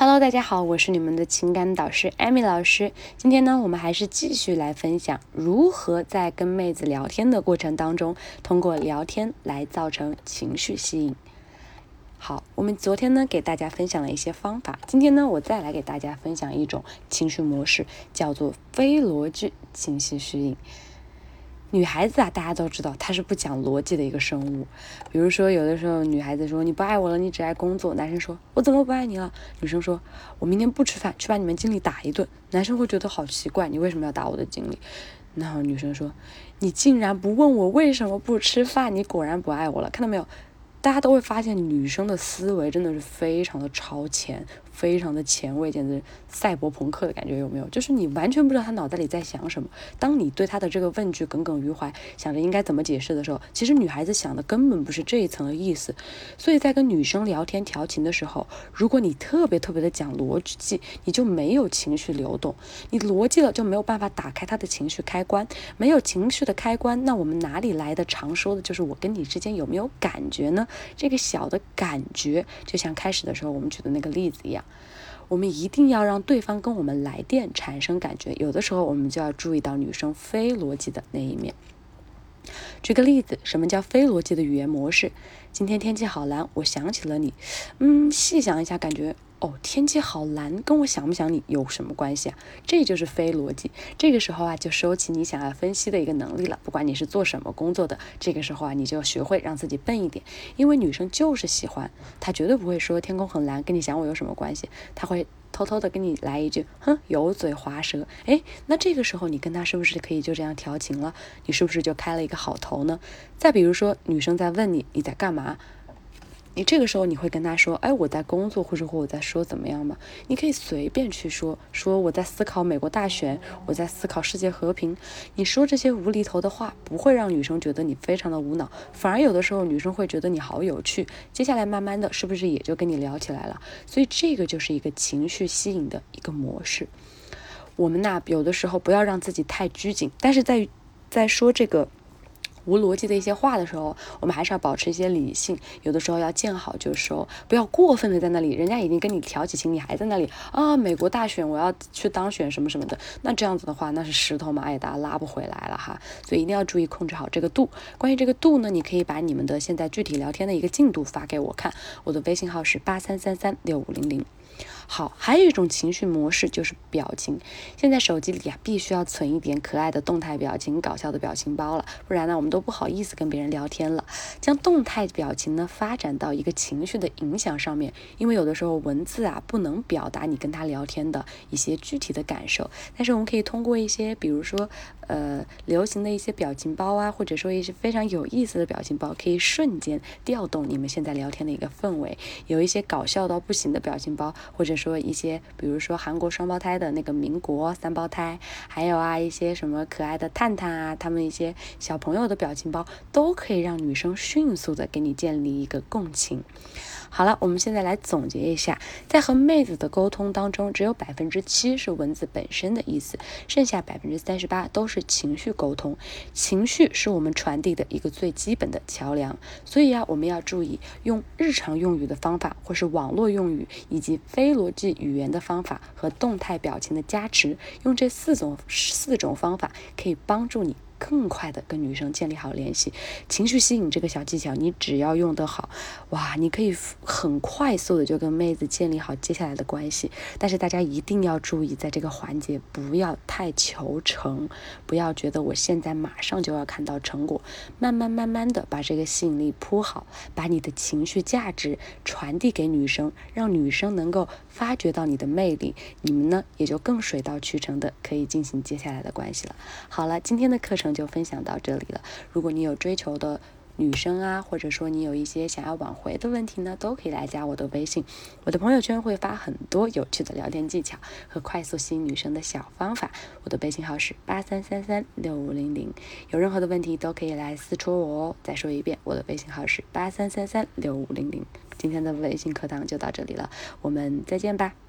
Hello，大家好，我是你们的情感导师艾米老师。今天呢，我们还是继续来分享如何在跟妹子聊天的过程当中，通过聊天来造成情绪吸引。好，我们昨天呢给大家分享了一些方法，今天呢我再来给大家分享一种情绪模式，叫做非逻辑情绪吸引。女孩子啊，大家都知道她是不讲逻辑的一个生物。比如说，有的时候女孩子说你不爱我了，你只爱工作。男生说我怎么不爱你了？女生说我明天不吃饭，去把你们经理打一顿。男生会觉得好奇怪，你为什么要打我的经理？然后女生说你竟然不问我为什么不吃饭，你果然不爱我了。看到没有？大家都会发现，女生的思维真的是非常的超前，非常的前卫，简直赛博朋克的感觉，有没有？就是你完全不知道她脑袋里在想什么。当你对她的这个问句耿耿于怀，想着应该怎么解释的时候，其实女孩子想的根本不是这一层的意思。所以在跟女生聊天调情的时候，如果你特别特别的讲逻辑，你就没有情绪流动。你逻辑了就没有办法打开她的情绪开关，没有情绪的开关，那我们哪里来的常说的就是我跟你之间有没有感觉呢？这个小的感觉，就像开始的时候我们举的那个例子一样，我们一定要让对方跟我们来电产生感觉。有的时候我们就要注意到女生非逻辑的那一面。举个例子，什么叫非逻辑的语言模式？今天天气好蓝，我想起了你。嗯，细想一下，感觉。哦，天气好蓝，跟我想不想你有什么关系啊？这就是非逻辑。这个时候啊，就收起你想要分析的一个能力了。不管你是做什么工作的，这个时候啊，你就学会让自己笨一点。因为女生就是喜欢，她绝对不会说天空很蓝，跟你想我有什么关系？她会偷偷的跟你来一句，哼，油嘴滑舌。哎，那这个时候你跟她是不是可以就这样调情了？你是不是就开了一个好头呢？再比如说，女生在问你你在干嘛？你这个时候你会跟他说，哎，我在工作，或者或我在说怎么样吗？你可以随便去说，说我在思考美国大选，我在思考世界和平。你说这些无厘头的话，不会让女生觉得你非常的无脑，反而有的时候女生会觉得你好有趣。接下来慢慢的是不是也就跟你聊起来了？所以这个就是一个情绪吸引的一个模式。我们呐，有的时候不要让自己太拘谨，但是在在说这个。无逻辑的一些话的时候，我们还是要保持一些理性。有的时候要见好就收，不要过分的在那里。人家已经跟你调起情，你还在那里啊？美国大选，我要去当选什么什么的。那这样子的话，那是石头嘛，也大拉不回来了哈。所以一定要注意控制好这个度。关于这个度呢，你可以把你们的现在具体聊天的一个进度发给我看。我的微信号是八三三三六五零零。好，还有一种情绪模式就是表情。现在手机里啊，必须要存一点可爱的动态表情、搞笑的表情包了，不然呢，我们都都不好意思跟别人聊天了。将动态表情呢发展到一个情绪的影响上面，因为有的时候文字啊不能表达你跟他聊天的一些具体的感受，但是我们可以通过一些，比如说呃流行的一些表情包啊，或者说一些非常有意思的表情包，可以瞬间调动你们现在聊天的一个氛围。有一些搞笑到不行的表情包。或者说一些，比如说韩国双胞胎的那个民国三胞胎，还有啊一些什么可爱的探探啊，他们一些小朋友的表情包，都可以让女生迅速的给你建立一个共情。好了，我们现在来总结一下，在和妹子的沟通当中，只有百分之七是文字本身的意思，剩下百分之三十八都是情绪沟通。情绪是我们传递的一个最基本的桥梁，所以啊，我们要注意用日常用语的方法，或是网络用语，以及非逻辑语言的方法和动态表情的加持，用这四种四种方法可以帮助你。更快的跟女生建立好联系，情绪吸引这个小技巧，你只要用得好，哇，你可以很快速的就跟妹子建立好接下来的关系。但是大家一定要注意，在这个环节不要太求成，不要觉得我现在马上就要看到成果，慢慢慢慢的把这个吸引力铺好，把你的情绪价值传递给女生，让女生能够发掘到你的魅力，你们呢也就更水到渠成的可以进行接下来的关系了。好了，今天的课程。就分享到这里了。如果你有追求的女生啊，或者说你有一些想要挽回的问题呢，都可以来加我的微信。我的朋友圈会发很多有趣的聊天技巧和快速吸引女生的小方法。我的微信号是八三三三六五零零，有任何的问题都可以来私戳我哦。再说一遍，我的微信号是八三三三六五零零。今天的微信课堂就到这里了，我们再见吧。